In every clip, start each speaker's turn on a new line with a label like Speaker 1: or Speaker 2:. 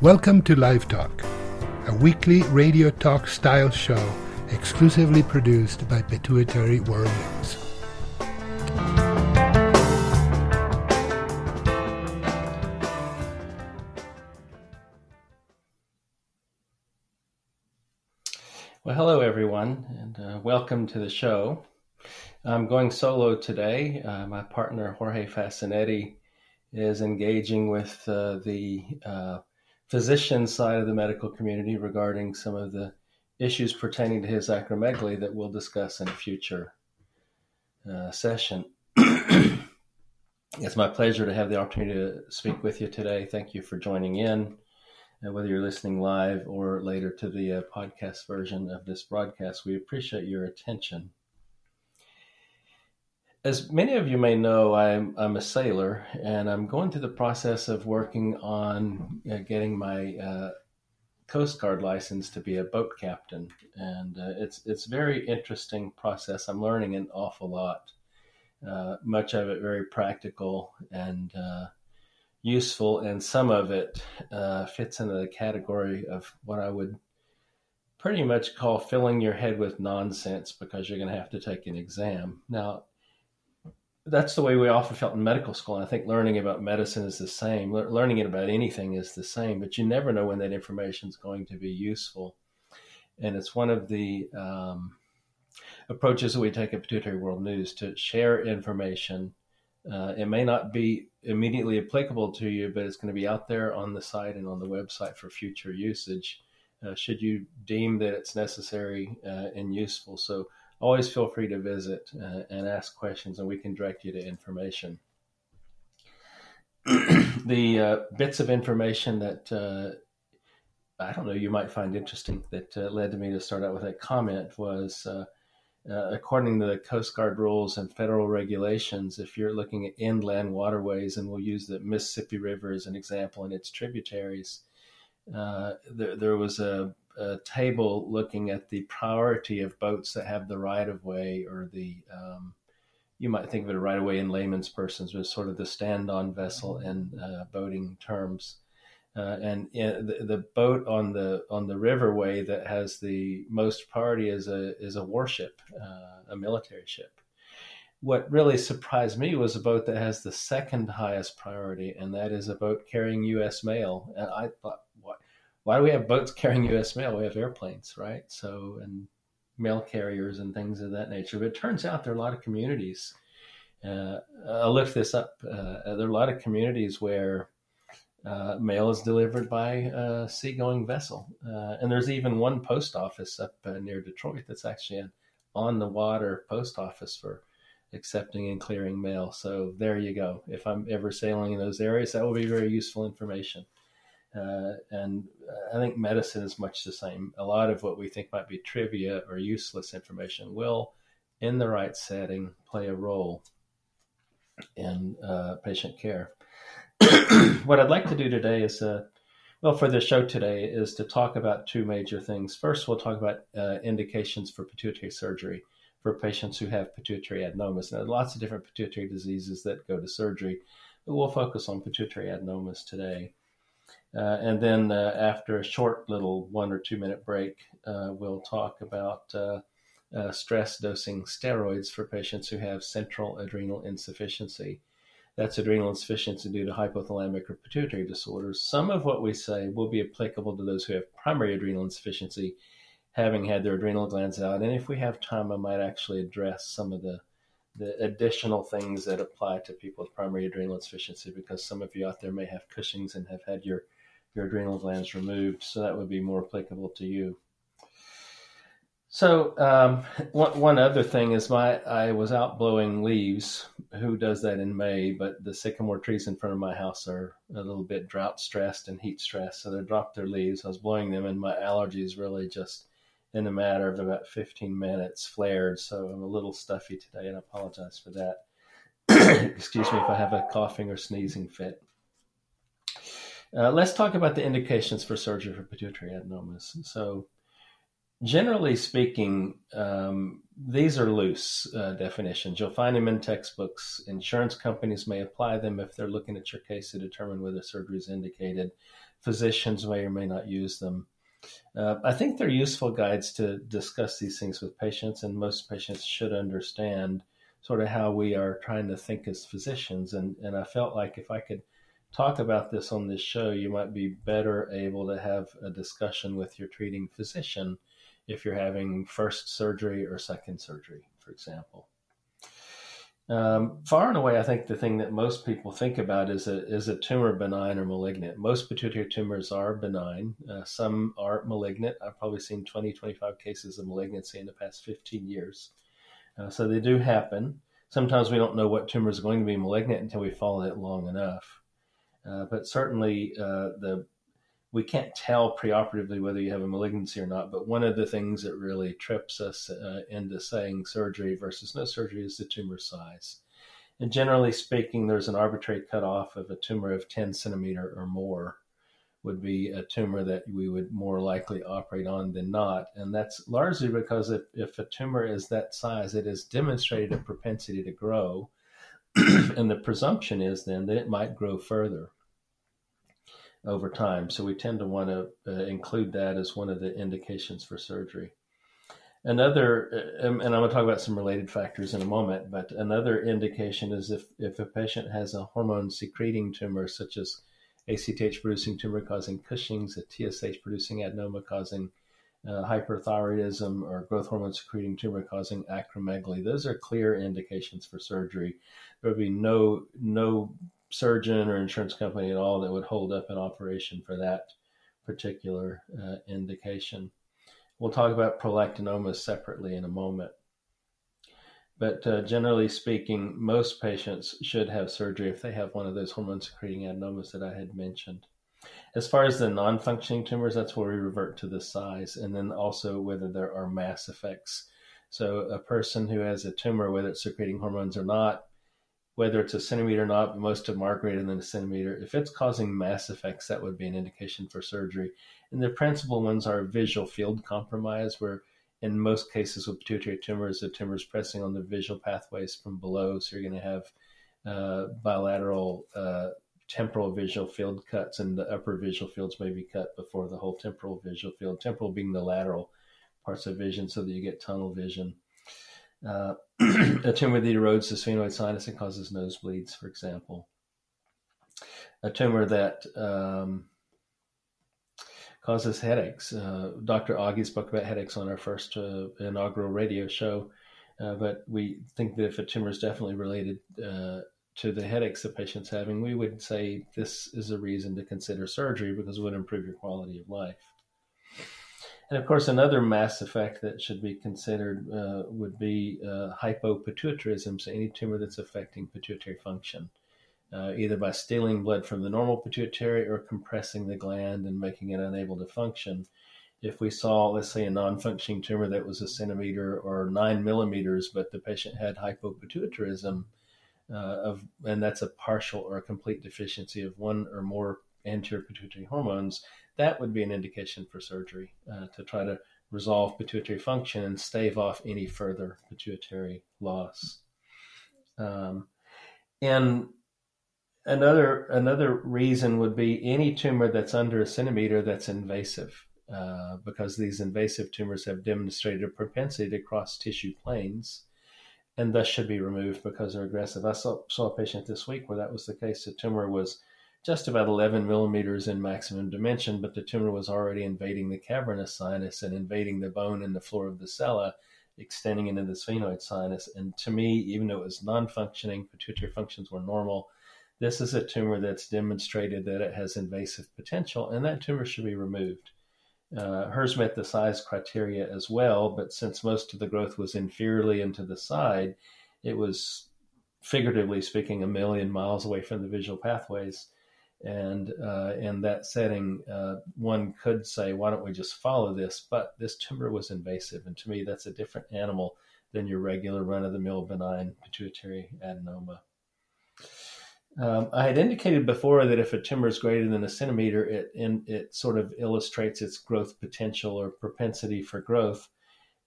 Speaker 1: Welcome to Live Talk, a weekly radio talk style show exclusively produced by Pituitary World
Speaker 2: Well, hello everyone, and uh, welcome to the show. I'm going solo today. Uh, my partner Jorge Faccinetti is engaging with uh, the uh, physician side of the medical community regarding some of the issues pertaining to his acromegaly that we'll discuss in a future uh, session. it's my pleasure to have the opportunity to speak with you today. Thank you for joining in, uh, whether you're listening live or later to the uh, podcast version of this broadcast. We appreciate your attention. As many of you may know, I'm, I'm a sailor and I'm going through the process of working on uh, getting my uh, Coast Guard license to be a boat captain. And uh, it's, it's a very interesting process. I'm learning an awful lot, uh, much of it very practical and uh, useful, and some of it uh, fits into the category of what I would pretty much call filling your head with nonsense because you're going to have to take an exam. Now, that's the way we often felt in medical school. And I think learning about medicine is the same. Le- learning it about anything is the same, but you never know when that information is going to be useful. And it's one of the um, approaches that we take at Pituitary World News to share information. Uh, it may not be immediately applicable to you, but it's going to be out there on the site and on the website for future usage. Uh, should you deem that it's necessary uh, and useful. So always feel free to visit uh, and ask questions, and we can direct you to information. the uh, bits of information that uh, I don't know you might find interesting that uh, led to me to start out with that comment was. Uh, uh, according to the Coast Guard rules and federal regulations, if you're looking at inland waterways, and we'll use the Mississippi River as an example and its tributaries, there, there was a a table looking at the priority of boats that have the right of way or the um, you might think of it a right of way in layman's persons was sort of the stand on vessel in uh, boating terms. Uh, and the, the, boat on the on the riverway that has the most priority is a is a warship, uh, a military ship. What really surprised me was a boat that has the second highest priority, and that is a boat carrying U.S. mail. And I thought, why do we have boats carrying U.S. mail? We have airplanes, right? So and mail carriers and things of that nature. But it turns out there are a lot of communities. Uh, I looked this up. Uh, there are a lot of communities where uh, mail is delivered by a seagoing vessel, uh, and there's even one post office up uh, near Detroit that's actually an on the water post office for accepting and clearing mail. So there you go. If I'm ever sailing in those areas, that will be very useful information. Uh, and I think medicine is much the same. A lot of what we think might be trivia or useless information will, in the right setting, play a role in uh, patient care. what I'd like to do today is, uh, well, for the show today, is to talk about two major things. First, we'll talk about uh, indications for pituitary surgery for patients who have pituitary adenomas. Now, lots of different pituitary diseases that go to surgery, but we'll focus on pituitary adenomas today. Uh, and then uh, after a short little one or two minute break, uh, we'll talk about uh, uh, stress dosing steroids for patients who have central adrenal insufficiency. That's adrenal insufficiency due to hypothalamic or pituitary disorders. Some of what we say will be applicable to those who have primary adrenal insufficiency, having had their adrenal glands out. And if we have time, I might actually address some of the the additional things that apply to people with primary adrenal insufficiency because some of you out there may have Cushing's and have had your your adrenal glands removed, so that would be more applicable to you. So um, one, one other thing is my I was out blowing leaves. Who does that in May? But the sycamore trees in front of my house are a little bit drought stressed and heat stressed, so they dropped their leaves. I was blowing them, and my allergies really just in a matter of about 15 minutes flared. So I'm a little stuffy today, and I apologize for that. Excuse me if I have a coughing or sneezing fit. Uh, let's talk about the indications for surgery for pituitary adenomas. So, generally speaking, um, these are loose uh, definitions. You'll find them in textbooks. Insurance companies may apply them if they're looking at your case to determine whether surgery is indicated. physicians may or may not use them. Uh, I think they're useful guides to discuss these things with patients, and most patients should understand sort of how we are trying to think as physicians. And, and I felt like if I could talk about this on this show, you might be better able to have a discussion with your treating physician if you're having first surgery or second surgery, for example. Um, far and away, I think the thing that most people think about is a, is a tumor benign or malignant. Most pituitary tumors are benign. Uh, some are malignant. I've probably seen 20, 25 cases of malignancy in the past 15 years. Uh, so they do happen. Sometimes we don't know what tumor is going to be malignant until we follow it long enough. Uh, but certainly, uh, the we can't tell preoperatively whether you have a malignancy or not. But one of the things that really trips us uh, into saying surgery versus no surgery is the tumor size. And generally speaking, there's an arbitrary cutoff of a tumor of 10 centimeter or more would be a tumor that we would more likely operate on than not. And that's largely because if, if a tumor is that size, it has demonstrated a propensity to grow. and the presumption is then that it might grow further over time. So we tend to want to uh, include that as one of the indications for surgery. Another, uh, and I'm going to talk about some related factors in a moment, but another indication is if, if a patient has a hormone secreting tumor, such as ACTH producing tumor causing Cushing's, a TSH producing adenoma causing uh, hyperthyroidism, or growth hormone secreting tumor causing acromegaly. Those are clear indications for surgery. There would be no no surgeon or insurance company at all that would hold up an operation for that particular uh, indication. We'll talk about prolactinomas separately in a moment. But uh, generally speaking, most patients should have surgery if they have one of those hormone secreting adenomas that I had mentioned. As far as the non functioning tumors, that's where we revert to the size and then also whether there are mass effects. So, a person who has a tumor, whether it's secreting hormones or not, whether it's a centimeter or not, most of them are greater than a centimeter. If it's causing mass effects, that would be an indication for surgery. And the principal ones are visual field compromise, where in most cases with pituitary tumors, the tumor is pressing on the visual pathways from below. So you're going to have uh, bilateral uh, temporal visual field cuts, and the upper visual fields may be cut before the whole temporal visual field, temporal being the lateral parts of vision, so that you get tunnel vision. Uh, a tumor that erodes the sphenoid sinus and causes nosebleeds, for example. A tumor that um, causes headaches. Uh, Dr. Augie spoke about headaches on our first uh, inaugural radio show, uh, but we think that if a tumor is definitely related uh, to the headaches the patient's having, we would say this is a reason to consider surgery because it would improve your quality of life. And of course, another mass effect that should be considered uh, would be uh, hypopituitarism, so any tumor that's affecting pituitary function, uh, either by stealing blood from the normal pituitary or compressing the gland and making it unable to function. If we saw, let's say, a non functioning tumor that was a centimeter or nine millimeters, but the patient had hypopituitarism, uh, of, and that's a partial or a complete deficiency of one or more anterior pituitary hormones, that would be an indication for surgery uh, to try to resolve pituitary function and stave off any further pituitary loss. Um, and another another reason would be any tumor that's under a centimeter that's invasive, uh, because these invasive tumors have demonstrated a propensity to cross tissue planes, and thus should be removed because they're aggressive. I saw, saw a patient this week where that was the case. The tumor was just about 11 millimeters in maximum dimension, but the tumor was already invading the cavernous sinus and invading the bone in the floor of the sella, extending into the sphenoid sinus. And to me, even though it was non functioning, pituitary functions were normal. This is a tumor that's demonstrated that it has invasive potential, and that tumor should be removed. Uh, hers met the size criteria as well, but since most of the growth was inferiorly into the side, it was figuratively speaking a million miles away from the visual pathways and uh, in that setting, uh, one could say, why don't we just follow this? But this tumor was invasive. And to me, that's a different animal than your regular run of the mill benign pituitary adenoma. Um, I had indicated before that if a tumor is greater than a centimeter, it, in, it sort of illustrates its growth potential or propensity for growth.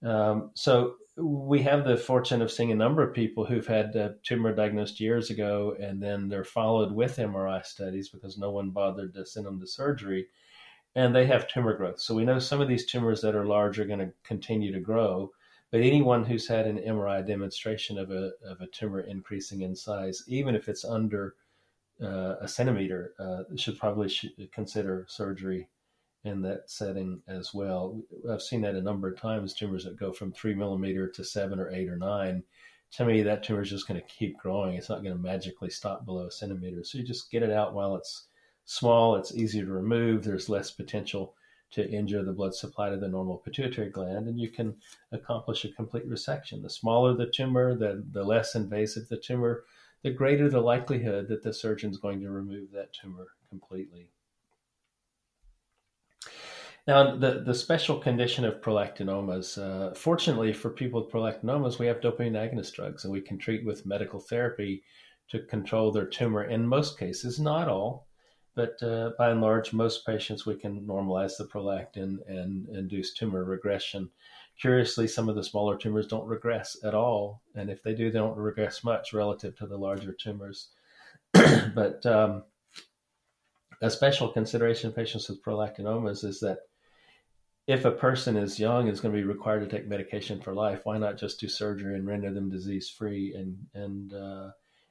Speaker 2: Um, so we have the fortune of seeing a number of people who've had a tumor diagnosed years ago, and then they're followed with MRI studies because no one bothered to send them to surgery, and they have tumor growth. So we know some of these tumors that are large are going to continue to grow. But anyone who's had an MRI demonstration of a, of a tumor increasing in size, even if it's under uh, a centimeter, uh, should probably sh- consider surgery in that setting as well. I've seen that a number of times, tumors that go from three millimeter to seven or eight or nine. To me, that tumor is just going to keep growing. It's not going to magically stop below a centimeter. So you just get it out while it's small, it's easier to remove, there's less potential to injure the blood supply to the normal pituitary gland, and you can accomplish a complete resection. The smaller the tumor, the, the less invasive the tumor, the greater the likelihood that the surgeon is going to remove that tumor completely. Now, the, the special condition of prolactinomas, uh, fortunately for people with prolactinomas, we have dopamine agonist drugs and we can treat with medical therapy to control their tumor in most cases, not all, but uh, by and large, most patients we can normalize the prolactin and induce tumor regression. Curiously, some of the smaller tumors don't regress at all, and if they do, they don't regress much relative to the larger tumors. but um, a special consideration of patients with prolactinomas is that if a person is young is going to be required to take medication for life, why not just do surgery and render them disease free and and uh,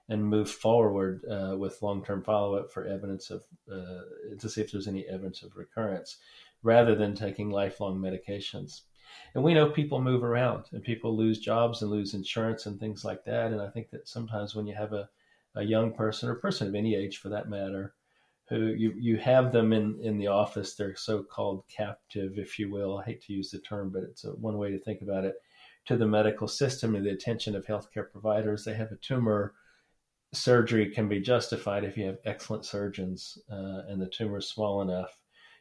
Speaker 2: and move forward uh, with long term follow up for evidence of uh, to see if there's any evidence of recurrence, rather than taking lifelong medications. And we know people move around and people lose jobs and lose insurance and things like that. And I think that sometimes when you have a, a young person or person of any age for that matter who you, you have them in, in the office. They're so called captive, if you will. I hate to use the term, but it's a, one way to think about it to the medical system and the attention of healthcare providers. They have a tumor. Surgery can be justified if you have excellent surgeons uh, and the tumor is small enough.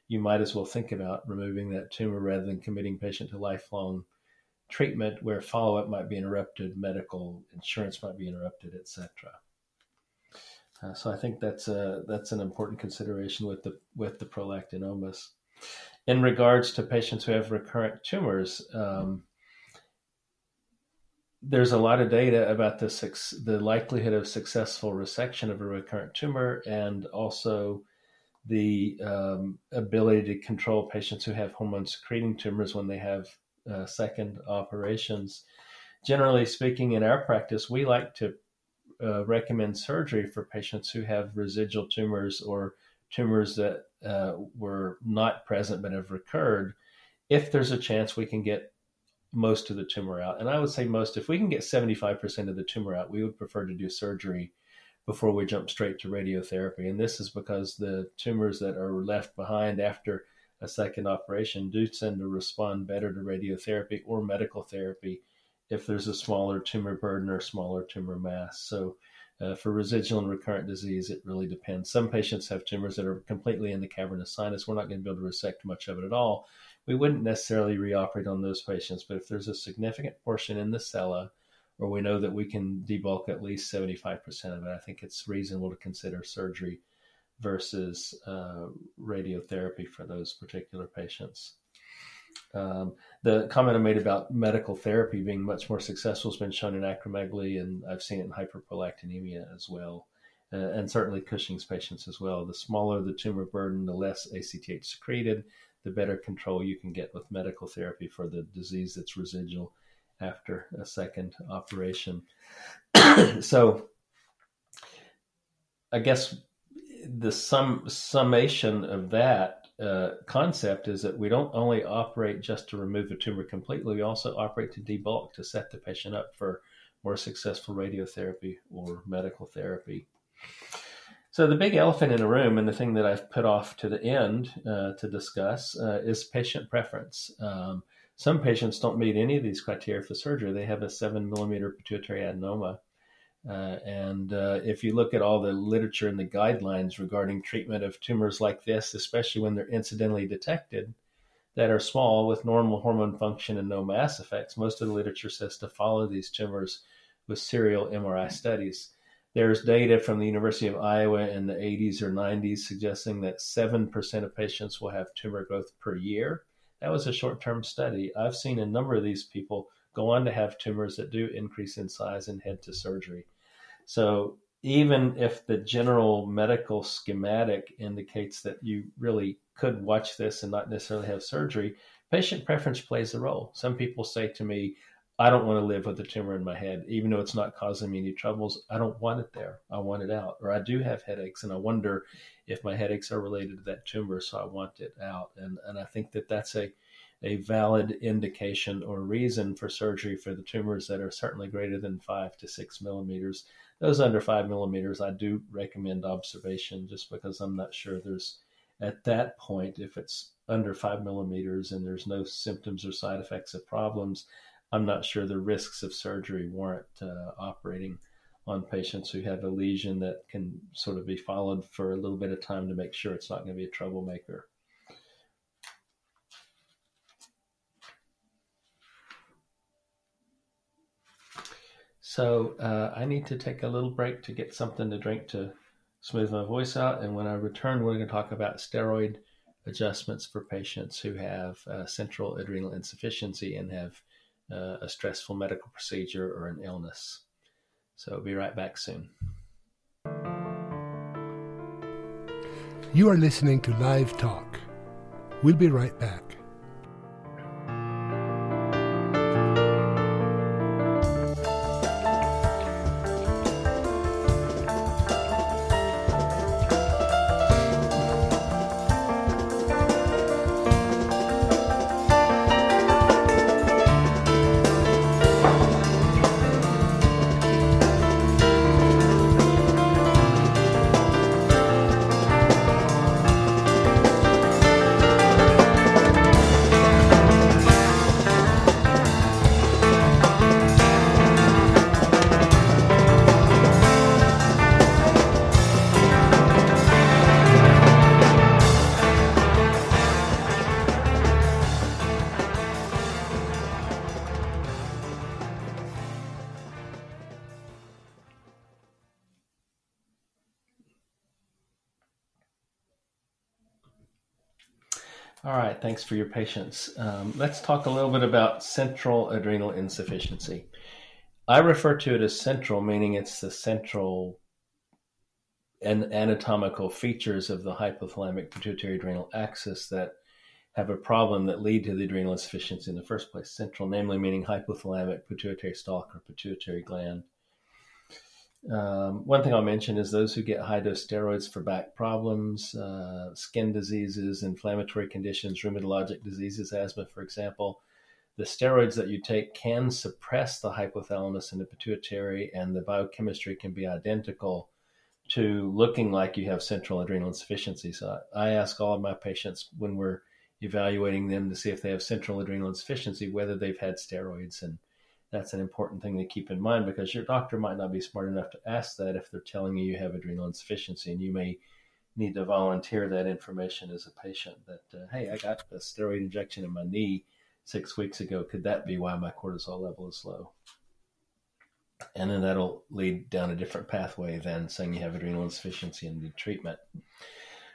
Speaker 2: You might as well think about removing that tumor rather than committing patient to lifelong treatment where follow up might be interrupted, medical insurance might be interrupted, etc. Uh, so I think that's a that's an important consideration with the with the prolactinomas. In regards to patients who have recurrent tumors, um, there's a lot of data about the the likelihood of successful resection of a recurrent tumor, and also the um, ability to control patients who have hormone secreting tumors when they have uh, second operations. Generally speaking, in our practice, we like to uh, recommend surgery for patients who have residual tumors or tumors that uh, were not present but have recurred. If there's a chance we can get most of the tumor out, and I would say most, if we can get 75% of the tumor out, we would prefer to do surgery before we jump straight to radiotherapy. And this is because the tumors that are left behind after a second operation do tend to respond better to radiotherapy or medical therapy if there's a smaller tumor burden or smaller tumor mass. So uh, for residual and recurrent disease, it really depends. Some patients have tumors that are completely in the cavernous sinus. We're not going to be able to resect much of it at all. We wouldn't necessarily reoperate on those patients, but if there's a significant portion in the sella, or we know that we can debulk at least 75% of it, I think it's reasonable to consider surgery versus uh, radiotherapy for those particular patients. Um, the comment I made about medical therapy being much more successful has been shown in acromegaly, and I've seen it in hyperprolactinemia as well, uh, and certainly Cushing's patients as well. The smaller the tumor burden, the less ACTH secreted, the better control you can get with medical therapy for the disease that's residual after a second operation. so, I guess the sum summation of that uh, concept is that we don't only operate just to remove the tumor completely, we also operate to debulk to set the patient up for more successful radiotherapy or medical therapy. So, the big elephant in the room, and the thing that I've put off to the end uh, to discuss, uh, is patient preference. Um, some patients don't meet any of these criteria for surgery. They have a seven millimeter pituitary adenoma uh, and uh, if you look at all the literature and the guidelines regarding treatment of tumors like this, especially when they're incidentally detected, that are small with normal hormone function and no mass effects, most of the literature says to follow these tumors with serial MRI studies. There's data from the University of Iowa in the 80s or 90s suggesting that 7% of patients will have tumor growth per year. that was a short term study. I've seen a number of these people go on to have tumors that do increase in size and head to surgery. So even if the general medical schematic indicates that you really could watch this and not necessarily have surgery, patient preference plays a role. Some people say to me, I don't want to live with a tumor in my head, even though it's not causing me any troubles. I don't want it there. I want it out. Or I do have headaches, and I wonder if my headaches are related to that tumor, so I want it out. And and I think that that's a a valid indication or reason for surgery for the tumors that are certainly greater than five to six millimeters. Those under five millimeters, I do recommend observation just because I'm not sure there's at that point, if it's under five millimeters and there's no symptoms or side effects of problems, I'm not sure the risks of surgery warrant uh, operating on patients who have a lesion that can sort of be followed for a little bit of time to make sure it's not going to be a troublemaker. So uh, I need to take a little break to get something to drink to smooth my voice out. And when I return, we're going to talk about steroid adjustments for patients who have uh, central adrenal insufficiency and have uh, a stressful medical procedure or an illness. So I'll be right back soon.
Speaker 1: You are listening to Live Talk. We'll be right back.
Speaker 2: Patience. Um, let's talk a little bit about central adrenal insufficiency. I refer to it as central, meaning it's the central and anatomical features of the hypothalamic pituitary adrenal axis that have a problem that lead to the adrenal insufficiency in the first place. Central, namely, meaning hypothalamic pituitary stalk or pituitary gland. Um, one thing I'll mention is those who get high dose steroids for back problems, uh, skin diseases, inflammatory conditions, rheumatologic diseases, asthma, for example. The steroids that you take can suppress the hypothalamus and the pituitary, and the biochemistry can be identical to looking like you have central adrenal insufficiency. So I ask all of my patients when we're evaluating them to see if they have central adrenal insufficiency, whether they've had steroids and that's an important thing to keep in mind because your doctor might not be smart enough to ask that if they're telling you you have adrenal insufficiency and you may need to volunteer that information as a patient that uh, hey i got a steroid injection in my knee six weeks ago. Could that be why my cortisol level is low? And then that'll lead down a different pathway than saying you have adrenal insufficiency and need treatment.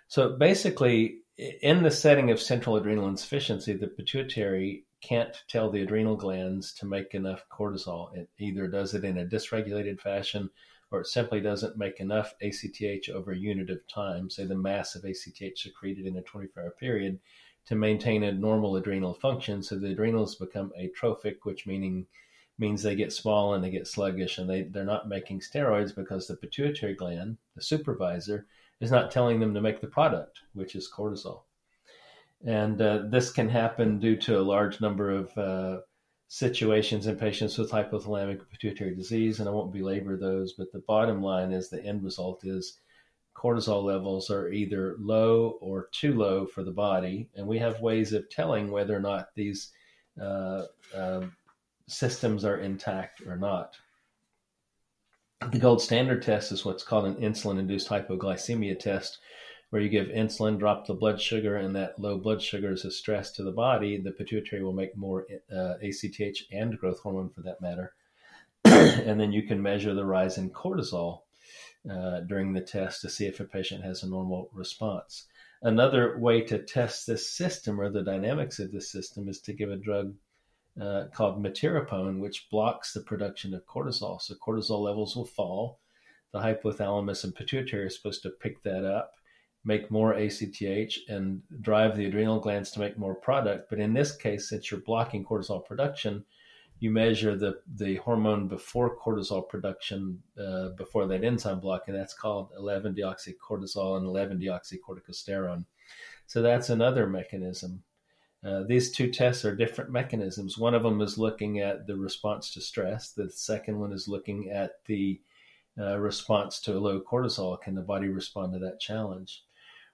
Speaker 2: So basically in the setting of central adrenal insufficiency the pituitary can't tell the adrenal glands to make enough cortisol. It either does it in a dysregulated fashion or it simply doesn't make enough ACTH over a unit of time, say the mass of ACTH secreted in a 24 hour period, to maintain a normal adrenal function. So the adrenals become atrophic, which meaning means they get small and they get sluggish and they, they're not making steroids because the pituitary gland, the supervisor, is not telling them to make the product, which is cortisol. And uh, this can happen due to a large number of uh, situations in patients with hypothalamic pituitary disease, and I won't belabor those, but the bottom line is the end result is cortisol levels are either low or too low for the body, and we have ways of telling whether or not these uh, uh, systems are intact or not. The gold standard test is what's called an insulin induced hypoglycemia test, where you give insulin, drop the blood sugar, and that low blood sugar is a stress to the body, the pituitary will make more uh, ACTH and growth hormone for that matter. and then you can measure the rise in cortisol uh, during the test to see if a patient has a normal response. another way to test this system or the dynamics of this system is to give a drug uh, called metyrapone, which blocks the production of cortisol. So cortisol levels will fall. The hypothalamus and pituitary are supposed to pick that up, make more ACTH, and drive the adrenal glands to make more product. But in this case, since you're blocking cortisol production, you measure the, the hormone before cortisol production, uh, before that enzyme block, and that's called 11 deoxycortisol and 11 deoxycorticosterone. So that's another mechanism. Uh, these two tests are different mechanisms. One of them is looking at the response to stress. The second one is looking at the uh, response to low cortisol. Can the body respond to that challenge?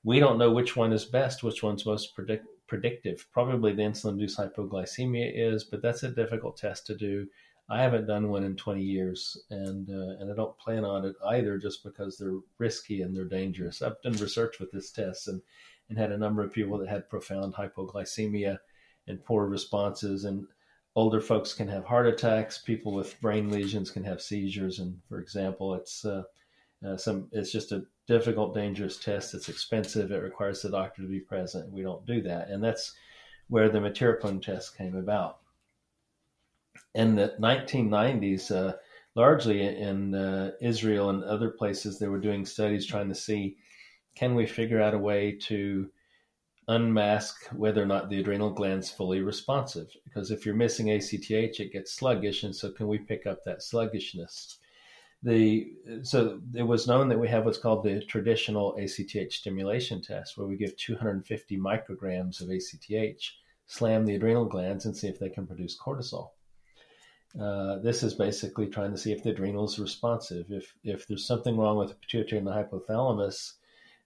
Speaker 2: We don't know which one is best, which one's most predict- predictive. Probably the insulin induced hypoglycemia is, but that's a difficult test to do. I haven't done one in 20 years, and uh, and I don't plan on it either, just because they're risky and they're dangerous. I've done research with this test and and had a number of people that had profound hypoglycemia and poor responses, and older folks can have heart attacks. People with brain lesions can have seizures, and for example, it's uh, uh, some it's just a difficult, dangerous test. It's expensive. It requires the doctor to be present. We don't do that, and that's where the metyrapone test came about. In the 1990s, uh, largely in uh, Israel and other places, they were doing studies trying to see can we figure out a way to unmask whether or not the adrenal gland's fully responsive. Because if you're missing ACTH, it gets sluggish, and so can we pick up that sluggishness? The so it was known that we have what's called the traditional ACTH stimulation test, where we give 250 micrograms of ACTH, slam the adrenal glands, and see if they can produce cortisol. Uh, this is basically trying to see if the adrenal is responsive. If if there's something wrong with the pituitary and the hypothalamus,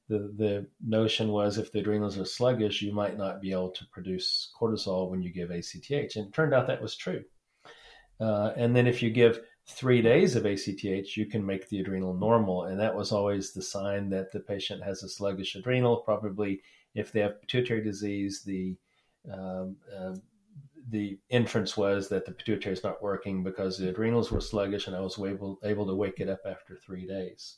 Speaker 2: the the notion was if the adrenals are sluggish, you might not be able to produce cortisol when you give ACTH, and it turned out that was true. Uh, and then if you give three days of ACTH, you can make the adrenal normal. And that was always the sign that the patient has a sluggish adrenal. Probably if they have pituitary disease, the um, uh, the inference was that the pituitary is not working because the adrenals were sluggish, and I was able able to wake it up after three days.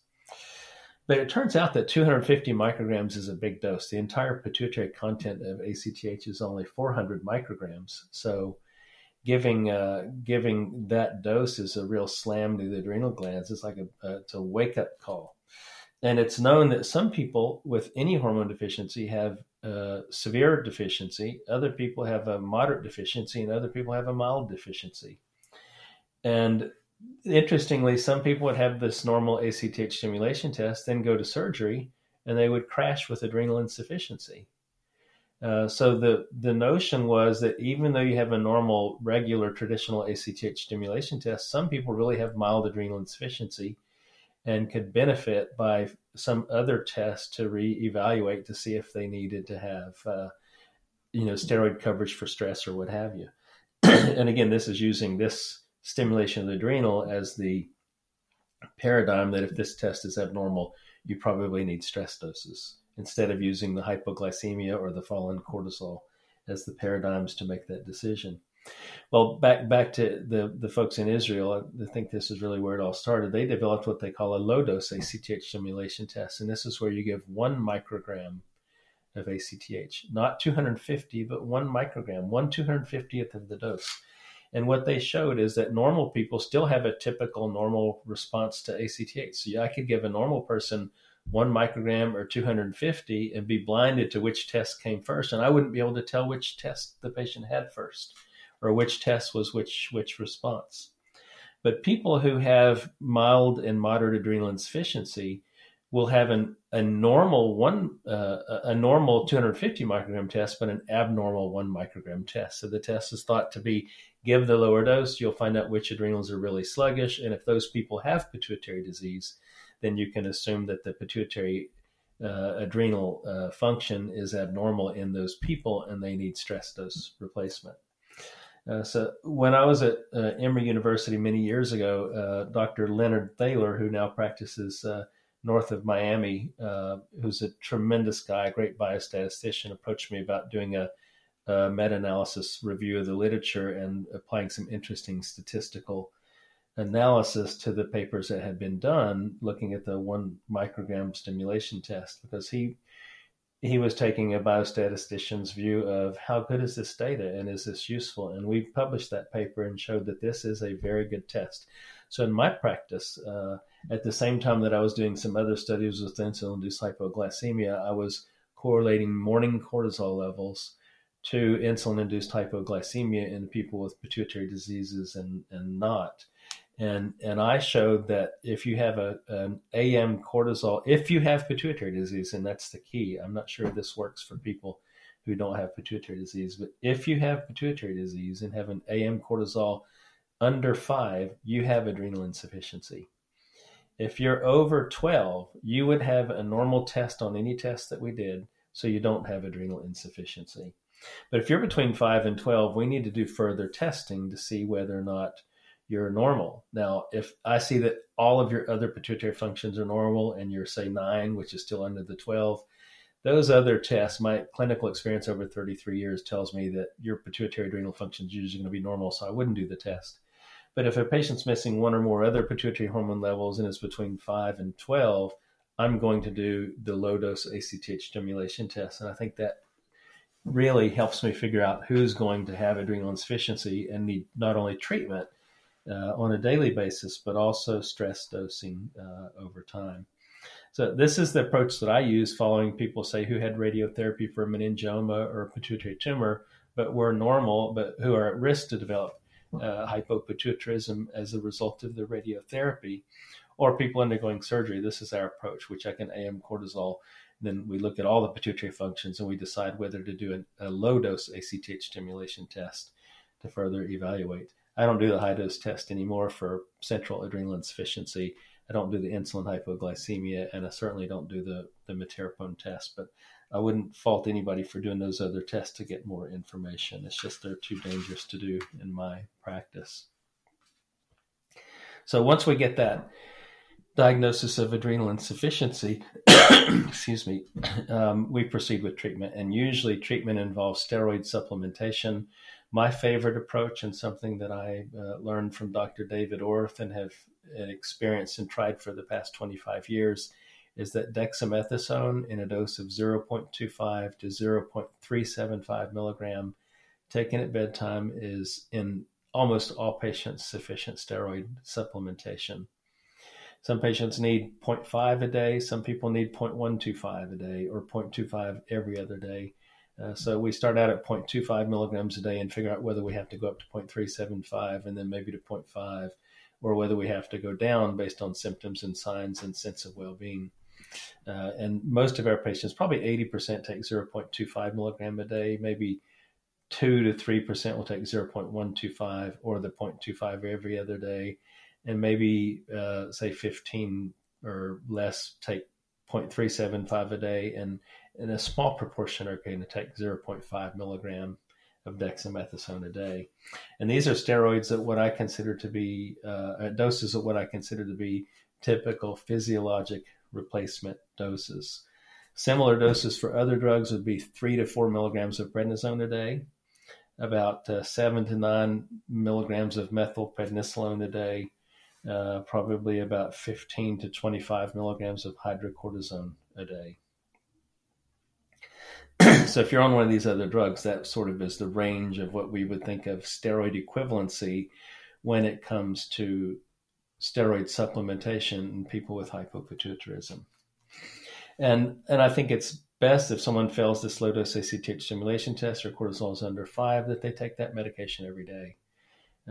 Speaker 2: But it turns out that 250 micrograms is a big dose. The entire pituitary content of ACTH is only 400 micrograms. So giving uh, giving that dose is a real slam to the adrenal glands. It's like a, a it's a wake up call, and it's known that some people with any hormone deficiency have a severe deficiency. Other people have a moderate deficiency, and other people have a mild deficiency. And interestingly, some people would have this normal ACTH stimulation test, then go to surgery, and they would crash with adrenal insufficiency. Uh, so the the notion was that even though you have a normal, regular, traditional ACTH stimulation test, some people really have mild adrenal insufficiency, and could benefit by some other test to reevaluate to see if they needed to have, uh, you know, steroid coverage for stress or what have you. and again, this is using this stimulation of the adrenal as the paradigm that if this test is abnormal, you probably need stress doses instead of using the hypoglycemia or the fallen cortisol as the paradigms to make that decision. Well, back back to the the folks in Israel, I think this is really where it all started. They developed what they call a low dose ACTH stimulation test, and this is where you give one microgram of ACTH, not 250, but one microgram, one 250th of the dose. And what they showed is that normal people still have a typical normal response to ACTH. So I could give a normal person one microgram or 250 and be blinded to which test came first. And I wouldn't be able to tell which test the patient had first or which test was which, which response. But people who have mild and moderate adrenal insufficiency will have an, a normal one, uh, a normal 250 microgram test, but an abnormal one microgram test. So the test is thought to be give the lower dose, you'll find out which adrenals are really sluggish. And if those people have pituitary disease, then you can assume that the pituitary uh, adrenal uh, function is abnormal in those people and they need stress dose replacement. Uh, so when I was at uh, Emory University many years ago, uh, Dr. Leonard Thaler, who now practices uh, north of Miami, who's a tremendous guy, great biostatistician, approached me about doing a, a meta-analysis review of the literature and applying some interesting statistical analysis to the papers that had been done looking at the one microgram stimulation test because he he was taking a biostatistician's view of how good is this data and is this useful? And we published that paper and showed that this is a very good test. So in my practice, uh, at the same time that I was doing some other studies with insulin-induced hypoglycemia, I was correlating morning cortisol levels to insulin-induced hypoglycemia in people with pituitary diseases and, and not. And, and I showed that if you have a, an AM cortisol, if you have pituitary disease, and that's the key, I'm not sure this works for people who don't have pituitary disease, but if you have pituitary disease and have an AM cortisol under five, you have adrenal insufficiency. If you're over 12, you would have a normal test on any test that we did, so you don't have adrenal insufficiency. But if you're between 5 and 12, we need to do further testing to see whether or not you're normal. Now, if I see that all of your other pituitary functions are normal and you're, say, 9, which is still under the 12, those other tests, my clinical experience over 33 years tells me that your pituitary adrenal function is usually going to be normal, so I wouldn't do the test. But if a patient's missing one or more other pituitary hormone levels and it's between 5 and 12, I'm going to do the low dose ACTH stimulation test. And I think that really helps me figure out who's going to have adrenal insufficiency and need not only treatment uh, on a daily basis, but also stress dosing uh, over time. So this is the approach that I use following people say who had radiotherapy for meningioma or pituitary tumor, but were normal, but who are at risk to develop uh, hypopituitarism as a result of the radiotherapy, or people undergoing surgery. This is our approach. We check an AM cortisol, then we look at all the pituitary functions, and we decide whether to do a, a low dose ACTH stimulation test to further evaluate. I don't do the high dose test anymore for central adrenal insufficiency. I don't do the insulin hypoglycemia, and I certainly don't do the the metyrapone test. But I wouldn't fault anybody for doing those other tests to get more information. It's just they're too dangerous to do in my practice. So once we get that diagnosis of adrenal insufficiency, excuse me, um, we proceed with treatment. And usually treatment involves steroid supplementation. My favorite approach, and something that I uh, learned from Dr. David Orth and have experienced and tried for the past 25 years, is that dexamethasone in a dose of 0.25 to 0.375 milligram taken at bedtime is in almost all patients sufficient steroid supplementation. Some patients need 0.5 a day, some people need 0.125 a day or 0.25 every other day. Uh, so we start out at 0.25 milligrams a day and figure out whether we have to go up to 0.375 and then maybe to 0.5 or whether we have to go down based on symptoms and signs and sense of well-being. Uh, and most of our patients, probably 80% take 0.25 milligram a day, maybe 2 to 3% will take 0.125 or the 0.25 every other day. And maybe, uh, say, 15 or less take 0.375 a day. And, and a small proportion are going to take 0.5 milligram of dexamethasone a day. And these are steroids that what I consider to be uh, doses of what I consider to be typical physiologic replacement doses. Similar doses for other drugs would be three to four milligrams of prednisone a day, about uh, seven to nine milligrams of methylprednisolone a day, uh, probably about 15 to 25 milligrams of hydrocortisone a day. so if you're on one of these other drugs, that sort of is the range of what we would think of steroid equivalency when it comes to steroid supplementation in people with hypopituitarism. And and I think it's best if someone fails this low dose ACTH stimulation test or cortisol is under five that they take that medication every day,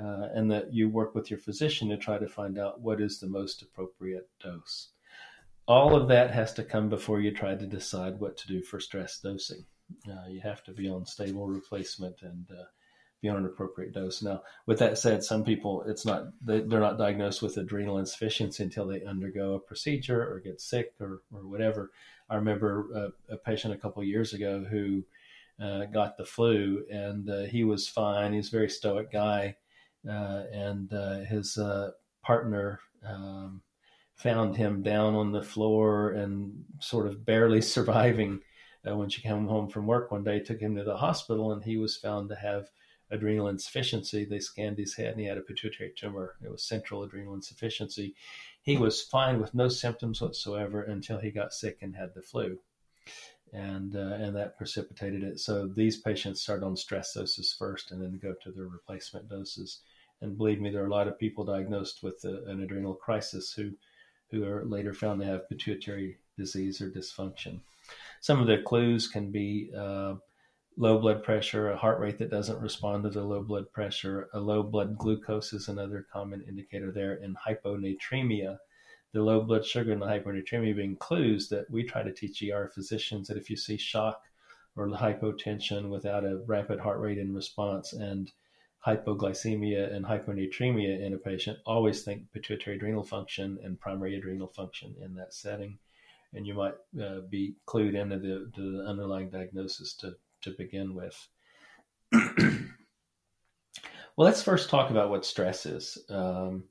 Speaker 2: uh, and that you work with your physician to try to find out what is the most appropriate dose. All of that has to come before you try to decide what to do for stress dosing. Uh, you have to be on stable replacement and uh, be on an appropriate dose. Now, with that said, some people it's not they're not diagnosed with adrenal insufficiency until they undergo a procedure or get sick or or whatever. I remember a, a patient a couple years ago who uh, got the flu and uh, he was fine. He's a very stoic guy, uh, and uh, his partner. Um, found him down on the floor and sort of barely surviving uh, when she came home from work one day took him to the hospital and he was found to have adrenal insufficiency. They scanned his head and he had a pituitary tumor. It was central adrenal insufficiency. He was fine with no symptoms whatsoever until he got sick and had the flu. and uh, and that precipitated it. So these patients start on stress doses first, and then go to their replacement doses. And believe me, there are a lot of people diagnosed with a, an adrenal crisis who who are later found to have pituitary disease or dysfunction. Some of the clues can be uh, low blood pressure, a heart rate that doesn't respond to the low blood pressure, a low blood glucose is another common indicator there, and hyponatremia. The low blood sugar and the hyponatremia being clues that we try to teach ER physicians that if you see shock or hypotension without a rapid heart rate in response and hypoglycemia and hyponatremia in a patient, always think pituitary adrenal function and primary adrenal function in that setting. And you might uh, be clued into the, the underlying diagnosis to to begin with. well, let's first talk about what stress is. Um,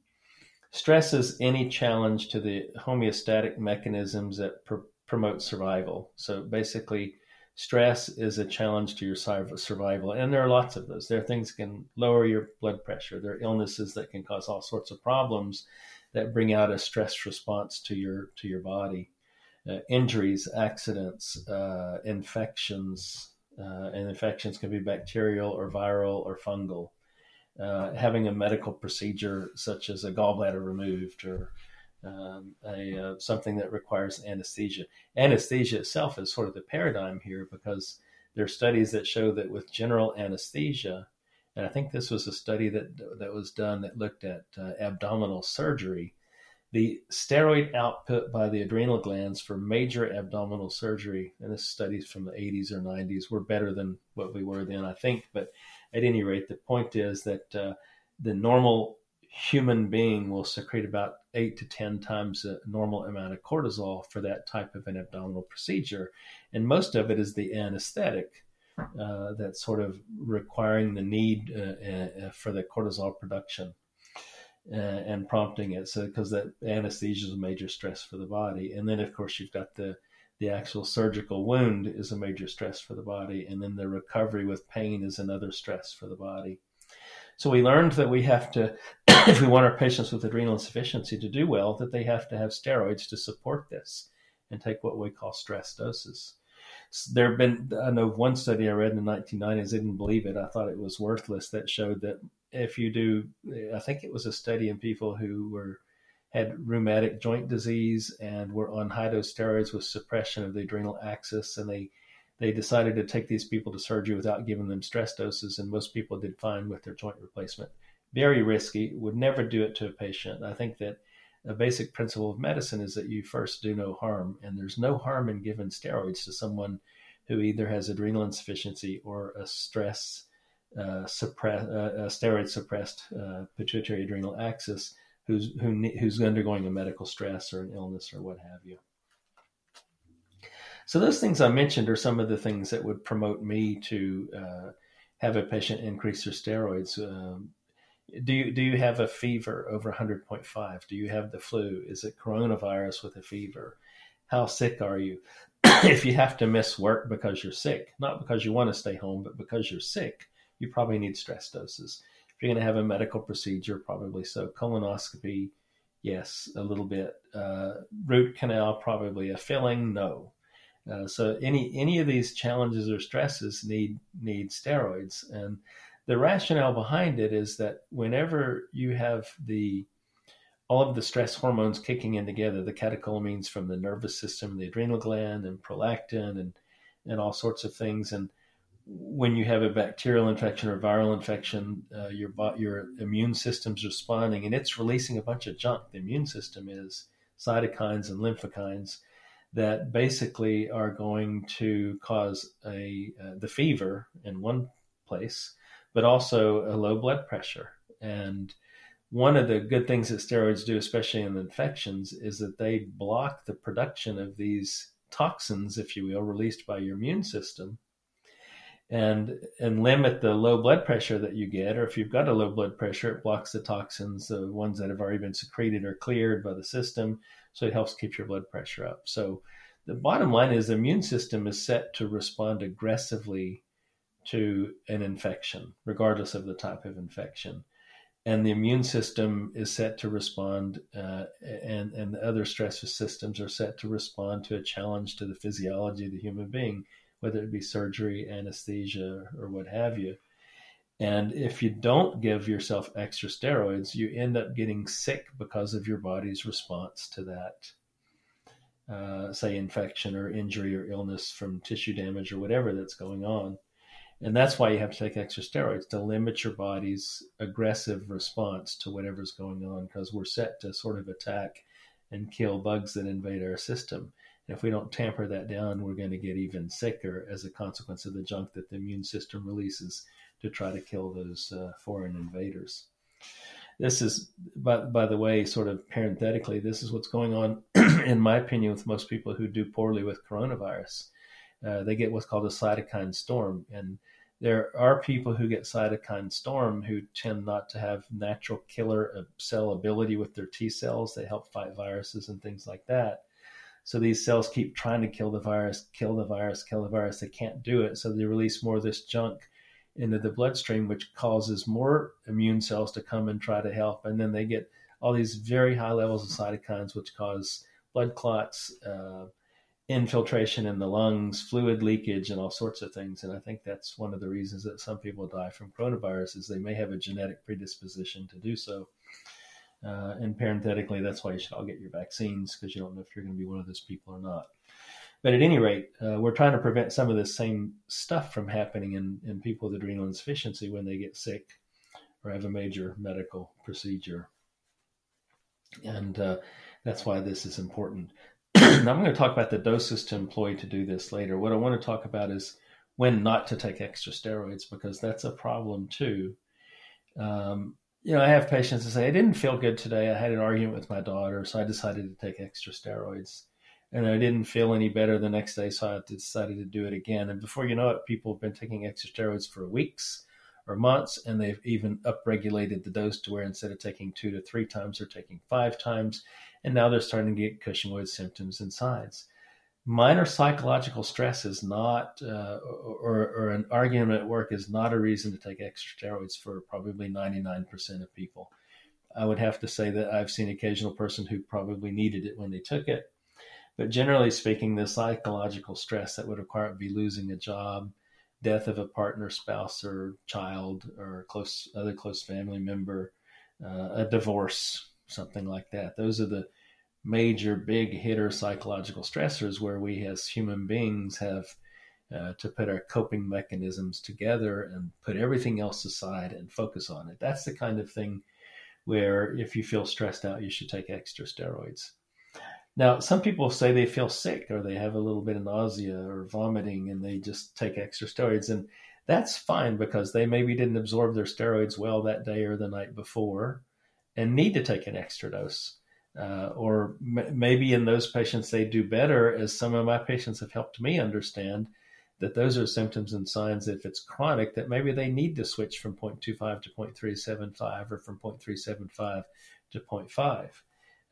Speaker 2: stress is any challenge to the homeostatic mechanisms that pr- promote survival. So basically, stress is a challenge to your survival, and there are lots of those. There are things that can lower your blood pressure. There are illnesses that can cause all sorts of problems that bring out a stress response to your to your body. Uh, injuries, accidents, uh, infections, uh, and infections can be bacterial or viral or fungal. Uh, having a medical procedure such as a gallbladder removed or um, a, uh, something that requires anesthesia. Anesthesia itself is sort of the paradigm here because there are studies that show that with general anesthesia, and I think this was a study that that was done that looked at uh, abdominal surgery the steroid output by the adrenal glands for major abdominal surgery, and this studies from the 80s or 90s, were better than what we were then, I think. But at any rate, the point is that uh, the normal human being will secrete about eight to 10 times the normal amount of cortisol for that type of an abdominal procedure. And most of it is the anesthetic. Uh, that's sort of requiring the need uh, uh for the cortisol production uh, and prompting it. So because that anesthesia is a major stress for the body, and then of course you've got the the actual surgical wound is a major stress for the body, and then the recovery with pain is another stress for the body. So we learned that we have to, if we want our patients with adrenal insufficiency to do well, that they have to have steroids to support this and take what we call stress doses. So there have been, I know one study I read in the 1990s, I didn't believe it. I thought it was worthless that showed that if you do, I think it was a study in people who were had rheumatic joint disease and were on high dose steroids with suppression of the adrenal axis, and they they decided to take these people to surgery without giving them stress doses, and most people did fine with their joint replacement. Very risky. Would never do it to a patient. I think that a basic principle of medicine is that you first do no harm, and there's no harm in giving steroids to someone who either has adrenal insufficiency or a stress uh, suppress, uh, steroid suppressed uh, pituitary adrenal axis who's who, who's undergoing a medical stress or an illness or what have you. So those things I mentioned are some of the things that would promote me to uh, have a patient increase their steroids. Um, do you do you have a fever over 100.5? Do you have the flu? Is it coronavirus with a fever? How sick are you? if you have to miss work because you're sick, not because you want to stay home, but because you're sick, you probably need stress doses. If you're going to have a medical procedure, probably so. Colonoscopy, yes, a little bit. Uh, root canal, probably a filling, no. Uh, so any any of these challenges or stresses need need steroids, and the rationale behind it is that whenever you have the all of the stress hormones kicking in together, the catecholamines from the nervous system, the adrenal gland, and prolactin, and and all sorts of things, and when you have a bacterial infection or viral infection, uh, your your immune system's responding and it's releasing a bunch of junk. The immune system is cytokines and lymphokines that basically are going to cause a uh, the fever in one place, but also a low blood pressure. And one of the good things that steroids do, especially in infections, is that they block the production of these toxins, if you will, released by your immune system and and limit the low blood pressure that you get. Or if you've got a low blood pressure it blocks the toxins the ones that have already been secreted or cleared by the system. So it helps keep your blood pressure up. So the bottom line is the immune system is set to respond aggressively to an infection regardless of the type of infection and the immune system is set to respond, uh, and and the other stress systems are set to respond to a challenge to the physiology of the human being, whether it be surgery, anesthesia, or what have you. And if you don't give yourself extra steroids, you end up getting sick because of your body's response to that, uh, say, infection or injury or illness from tissue damage or whatever that's going on. And that's why you have to take extra steroids to limit your body's aggressive response to whatever's going on because we're set to sort of attack and kill bugs that invade our system. And if we don't tamper that down, we're going to get even sicker as a consequence of the junk that the immune system releases to try to kill those uh, foreign invaders. This is, by, by the way, sort of parenthetically, this is what's going on, in my opinion, with most people who do poorly with coronavirus. Uh, they get what's called a cytokine storm. And there are people who get cytokine storm who tend not to have natural killer uh, cell ability with their T cells. They help fight viruses and things like that. So these cells keep trying to kill the virus, kill the virus, kill the virus. They can't do it. So they release more of this junk into the bloodstream, which causes more immune cells to come and try to help. And then they get all these very high levels of cytokines, which cause blood clots, uh, infiltration in the lungs, fluid leakage, and all sorts of things. And I think that's one of the reasons that some people die from coronavirus is they may have a genetic predisposition to do so. Uh, and parenthetically, that's why you should all get your vaccines because you don't know if you're going to be one of those people or not. But at any rate, uh, we're trying to prevent some of this same stuff from happening in, in people with adrenal insufficiency when they get sick or have a major medical procedure. And uh, that's why this is important. Now, I'm going to talk about the doses to employ to do this later. What I want to talk about is when not to take extra steroids because that's a problem too. Um, you know, I have patients that say, I didn't feel good today. I had an argument with my daughter, so I decided to take extra steroids and I didn't feel any better the next day, so I decided to do it again. And before you know it, people have been taking extra steroids for weeks or months, and they've even upregulated the dose to where instead of taking two to three times, they're taking five times, and now they're starting to get Cushingoid symptoms and signs. Minor psychological stress is not, uh, or, or an argument at work is not a reason to take extra steroids for probably 99% of people. I would have to say that I've seen occasional person who probably needed it when they took it, but generally speaking, the psychological stress that would require be losing a job, death of a partner, spouse, or child, or close other close family member, uh, a divorce, something like that. Those are the major big hitter psychological stressors where we as human beings have uh, to put our coping mechanisms together and put everything else aside and focus on it. That's the kind of thing where if you feel stressed out, you should take extra steroids. Now, some people say they feel sick or they have a little bit of nausea or vomiting and they just take extra steroids. And that's fine because they maybe didn't absorb their steroids well that day or the night before and need to take an extra dose. Uh, or m- maybe in those patients, they do better, as some of my patients have helped me understand that those are symptoms and signs if it's chronic that maybe they need to switch from 0.25 to 0.375 or from 0.375 to 0.5.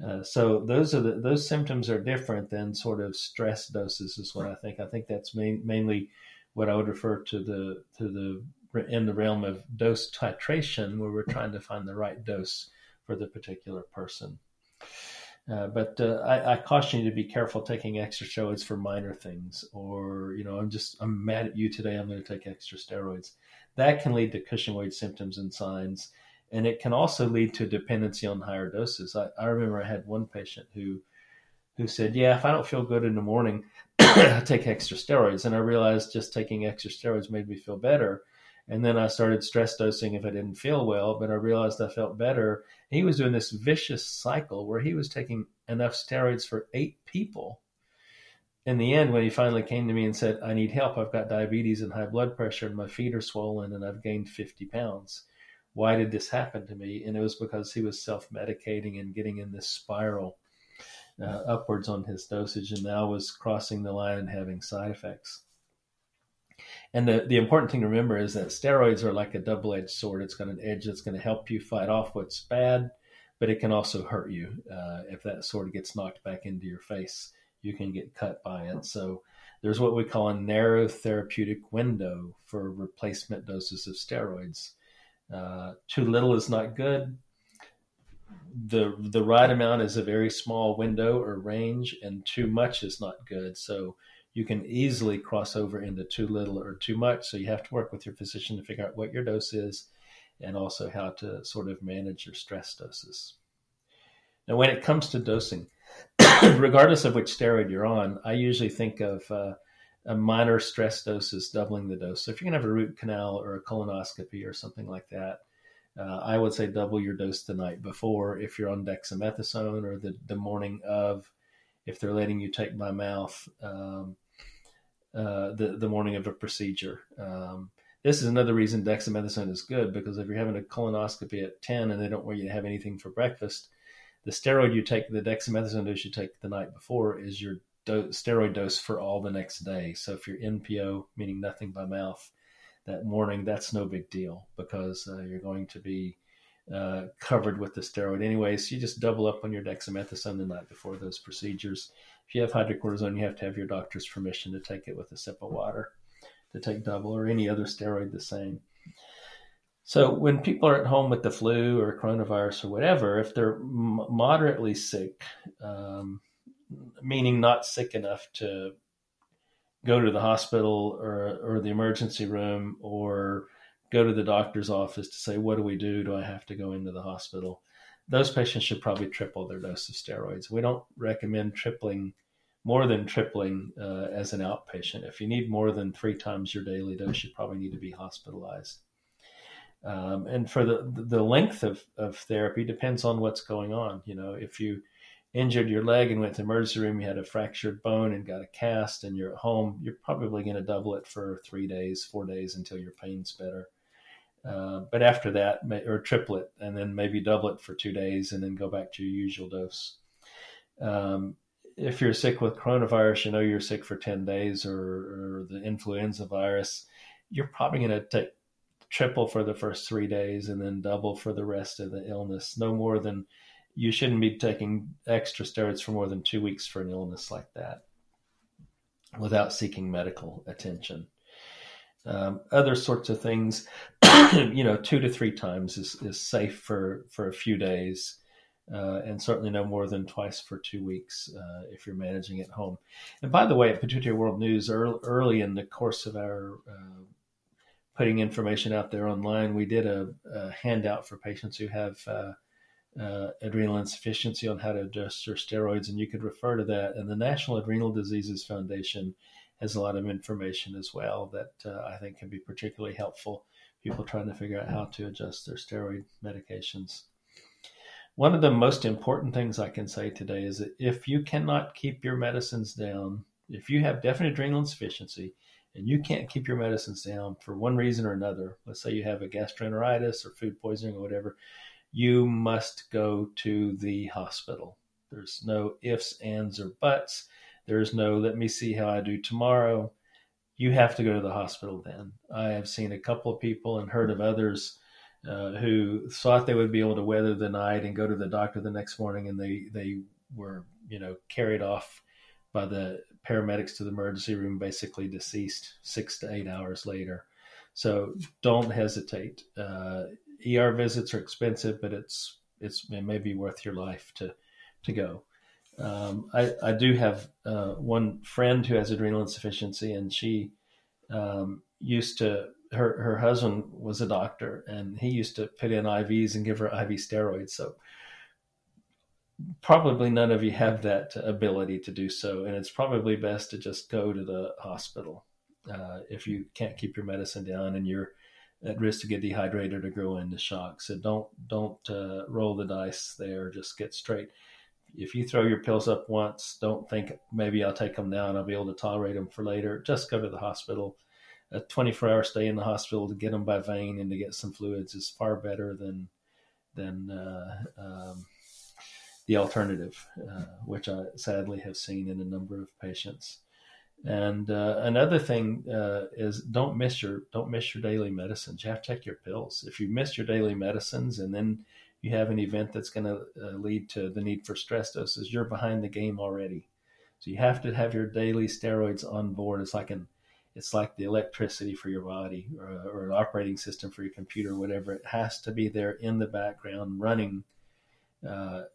Speaker 2: Uh, so those are the, those symptoms are different than sort of stress doses is what I think. I think that's main, mainly what I would refer to the to the in the realm of dose titration, where we're trying to find the right dose for the particular person. Uh, but uh, I, I, caution you to be careful taking extra steroids for minor things, or you know, I'm just I'm mad at you today. I'm going to take extra steroids. That can lead to Cushingoid symptoms and signs and it can also lead to dependency on higher doses. I, I remember I had one patient who who said, "Yeah, if I don't feel good in the morning, I take extra steroids." And I realized just taking extra steroids made me feel better. And then I started stress dosing if I didn't feel well, but I realized I felt better. He was doing this vicious cycle where he was taking enough steroids for eight people. In the end, when he finally came to me and said, I need help, I've got diabetes and high blood pressure, and my feet are swollen, and I've gained 50 pounds why did this happen to me? And it was because he was self medicating and getting in this spiral uh, upwards on his dosage and now was crossing the line and having side effects. And the, the important thing to remember is that steroids are like a double edged sword. It's got an edge that's going to help you fight off what's bad, but it can also hurt you. Uh, if that sword gets knocked back into your face, you can get cut by it. So there's what we call a narrow therapeutic window for replacement doses of steroids Uh, too little is not good. The the right amount is a very small window or range, and too much is not good. So you can easily cross over into too little or too much. So you have to work with your physician to figure out what your dose is, and also how to sort of manage your stress doses. Now, when it comes to dosing, regardless of which steroid you're on, I usually think of uh, a minor stress dose is doubling the dose. So if you're going to have a root canal or a colonoscopy or something like that, uh, I would say double your dose the night before if you're on dexamethasone or the, the morning of, if they're letting you take by mouth um, uh, the, the morning of a procedure. Um, this is another reason dexamethasone is good because if you're having a colonoscopy at 10 and they don't want you to have anything for breakfast, the steroid you take, the dexamethasone dose you take the night before, is your do- steroid dose for all the next day. So if you're NPO, meaning nothing by mouth, that morning, that's no big deal because uh, you're going to be uh, covered with the steroid anyway. So you just double up on your dexamethasone the night before those procedures. If you have hydrocortisone, you have to have your doctor's permission to take it with a sip of water, to take double or any other steroid the same. So when people are at home with the flu or coronavirus or whatever, if they're moderately sick, um, meaning not sick enough to go to the hospital or or the emergency room or go to the doctor's office to say, what do we do? Do I have to go into the hospital? Those patients should probably triple their dose of steroids. We don't recommend tripling more than tripling uh, as an outpatient. If you need more than three times your daily dose, you probably need to be hospitalized. Um, and for the the length of, of therapy depends on what's going on. You know, if you injured your leg and went to the emergency room, you had a fractured bone and got a cast, and you're at home, you're probably going to double it for three days, four days until your pain's better. Uh, but after that, or triple it, and then maybe double it for two days, and then go back to your usual dose. Um, if you're sick with coronavirus, you know you're sick for 10 days, or, or the influenza virus, you're probably going to take triple for the first three days and then double for the rest of the illness. No more than you shouldn't be taking extra steroids for more than two weeks for an illness like that without seeking medical attention. Um, other sorts of things, you know, two to three times is, is safe for, for a few days. Uh, and certainly no more than twice for two weeks uh, if you're managing at home. And by the way, at Pituitary World News, early, early in the course of our uh, putting information out there online. We did a, a handout for patients who have uh, uh, adrenal insufficiency on how to adjust their steroids, and you could refer to that. And the National Adrenal Diseases Foundation has a lot of information as well that uh, I think can be particularly helpful. People trying to figure out how to adjust their steroid medications. One of the most important things I can say today is that if you cannot keep your medicines down, if you have definite adrenal insufficiency, and you can't keep your medicines down for one reason or another, let's say you have a gastroenteritis or food poisoning or whatever, you must go to the hospital. There's no ifs, ands, or buts. There's no let me see how I do tomorrow. You have to go to the hospital then. I have seen a couple of people and heard of others uh, who thought they would be able to weather the night and go to the doctor the next morning, and they they were you know carried off by the paramedics to the emergency room, basically deceased six to eight hours later. So don't hesitate. Uh, ER visits are expensive, but it's it's it may be worth your life to to go. Um, I, I do have uh, one friend who has adrenal insufficiency, and she um, used to her her husband was a doctor, and he used to put in IVs and give her IV steroids. So probably none of you have that ability to do so, and it's probably best to just go to the hospital uh, if you can't keep your medicine down and you're at risk to get dehydrated or go into shock. So don't don't uh, roll the dice there. Just get straight. If you throw your pills up once, don't think maybe I'll take them now and I'll be able to tolerate them for later. Just go to the hospital. A 24 hour stay in the hospital to get them by vein and to get some fluids is far better than than uh, um, the alternative, uh, which I sadly have seen in a number of patients. And uh, another thing uh, is don't miss your don't miss your daily medicines. You have to take your pills. If you miss your daily medicines and then you have an event that's going to uh, lead to the need for stress doses, you're behind the game already. So you have to have your daily steroids on board. It's like an it's like the electricity for your body or, or, an operating system for your computer, whatever. It has to be there in the background running uh,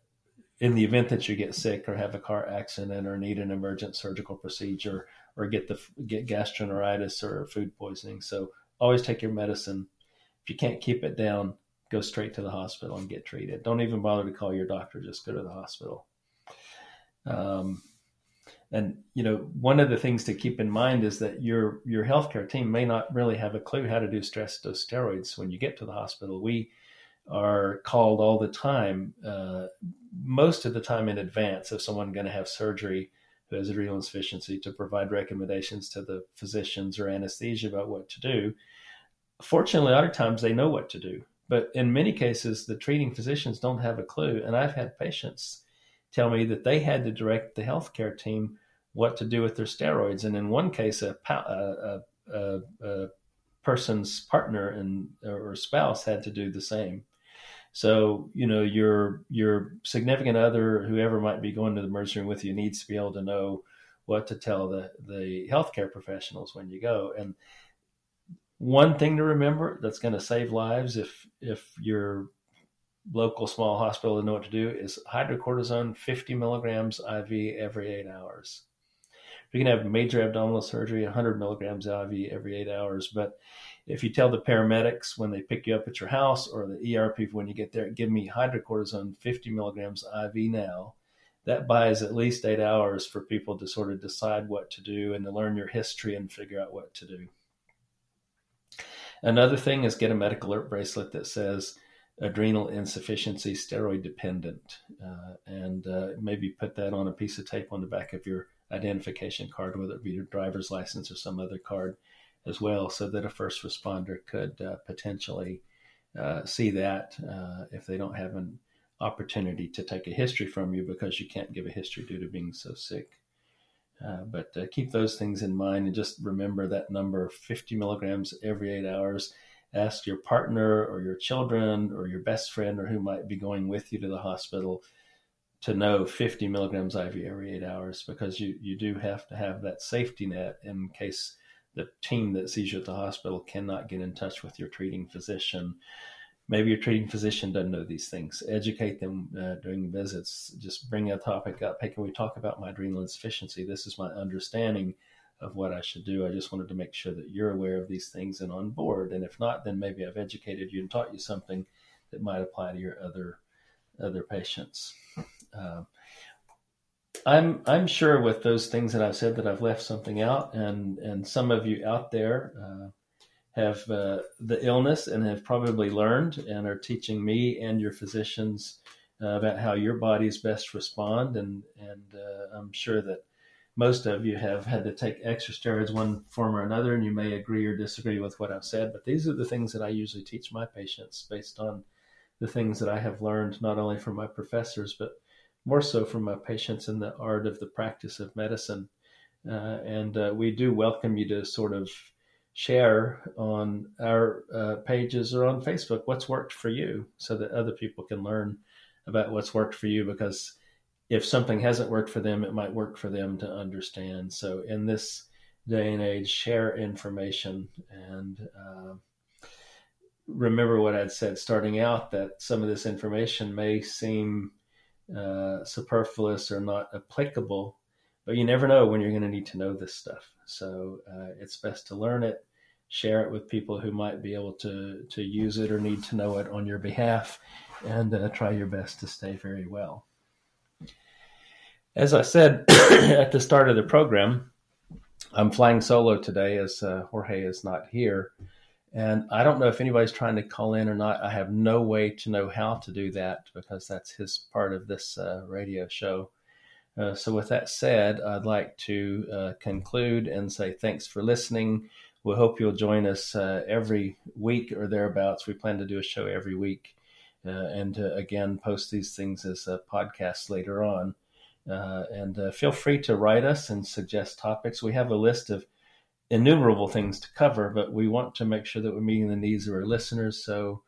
Speaker 2: in the event that you get sick or have a car accident or need an emergent surgical procedure or get the get gastroenteritis or food poisoning. So always take your medicine. If you can't keep it down, go straight to the hospital and get treated. Don't even bother to call your doctor. Just go to the hospital. Um, and you know, one of the things to keep in mind is that your your healthcare team may not really have a clue how to do stress dose steroids when you get to the hospital. We are called all the time, uh, most of the time in advance of someone going to have surgery who has adrenal insufficiency to provide recommendations to the physicians or anesthesia about what to do. Fortunately, a lot of times they know what to do, but in many cases, the treating physicians don't have a clue. And I've had patients tell me that they had to direct the healthcare team what to do with their steroids. And in one case, a, a, a, a person's partner and or spouse had to do the same. So you know your your significant other, whoever might be going to the emergency room with you, needs to be able to know what to tell the the healthcare professionals when you go. And one thing to remember that's going to save lives if if your local small hospital doesn't know what to do is hydrocortisone 50 milligrams IV every eight hours. if You can have major abdominal surgery, 100 milligrams IV every eight hours. But if you tell the paramedics when they pick you up at your house or the ER people when you get there, give me hydrocortisone 50 milligrams IV now, that buys at least eight hours for people to sort of decide what to do and to learn your history and figure out what to do. Another thing is get a medical alert bracelet that says adrenal insufficiency steroid dependent uh, and uh, maybe put that on a piece of tape on the back of your identification card, whether it be your driver's license or some other card as well, so that a first responder could uh, potentially uh, see that uh, if they don't have an opportunity to take a history from you because you can't give a history due to being so sick. Uh, but uh, keep those things in mind and just remember that number 50 milligrams every eight hours. Ask your partner or your children or your best friend or who might be going with you to the hospital to know 50 milligrams IV every eight hours because you, you do have to have that safety net in case the team that sees you at the hospital cannot get in touch with your treating physician. Maybe your treating physician doesn't know these things. Educate them uh, during visits. Just bring a topic up. Hey, can we talk about my adrenal insufficiency? This is my understanding of what I should do. I just wanted to make sure that you're aware of these things and on board. And if not, then maybe I've educated you and taught you something that might apply to your other other patients. Uh, I'm I'm sure with those things that I've said that I've left something out, and and some of you out there uh, have uh, the illness and have probably learned and are teaching me and your physicians uh, about how your bodies best respond, and and uh, I'm sure that most of you have had to take extra steroids one form or another, and you may agree or disagree with what I've said, but these are the things that I usually teach my patients based on the things that I have learned not only from my professors but more so from my patients in the art of the practice of medicine. Uh, and uh, we do welcome you to sort of share on our uh, pages or on Facebook what's worked for you so that other people can learn about what's worked for you because if something hasn't worked for them, it might work for them to understand. So in this day and age, share information and uh, remember what I'd said starting out that some of this information may seem uh, superfluous or not applicable. But you never know when you're going to need to know this stuff. So uh, it's best to learn it, share it with people who might be able to to use it or need to know it on your behalf, and uh, try your best to stay very well. As I said at the start of the program, I'm flying solo today as uh, Jorge is not here. And I don't know if anybody's trying to call in or not. I have no way to know how to do that because that's his part of this uh, radio show. Uh, so, with that said, I'd like to uh, conclude and say thanks for listening. We hope you'll join us uh, every week or thereabouts. We plan to do a show every week uh, and to again post these things as a podcast later on. Uh, and feel free to write us and suggest topics. We have a list of innumerable things to cover, but we want to make sure that we're meeting the needs of our listeners. So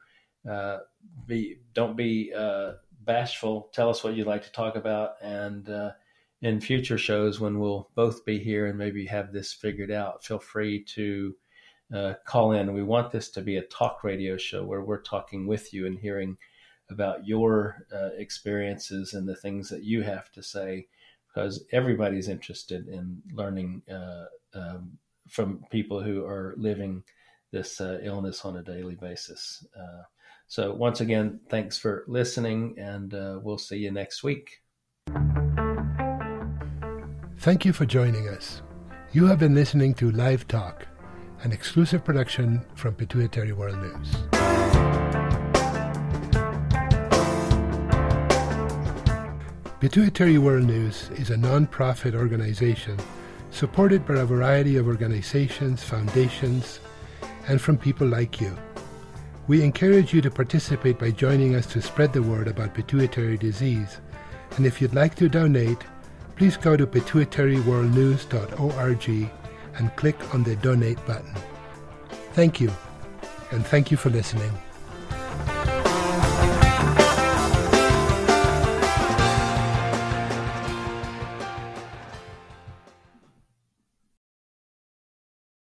Speaker 2: uh, be don't be uh, bashful. Tell us what you'd like to talk about, and uh, in future shows when we'll both be here and maybe have this figured out, feel free to uh, call in. We want this to be a talk radio show where we're talking with you and hearing about your uh, experiences and the things that you have to say, because everybody's interested in learning uh, um, from people who are living this uh, illness on a daily basis. Uh, so, once again, thanks for listening, and uh, we'll see you next week.
Speaker 1: Thank you for joining us. You have been listening to Live Talk, an exclusive production from Pituitary World News. Pituitary World News is a non-profit organization supported by a variety of organizations, foundations, and from people like you. We encourage you to participate by joining us to spread the word about pituitary disease. And if you'd like to donate, please go to pituitaryworldnews.org and click on the donate button. Thank you, and thank you for listening.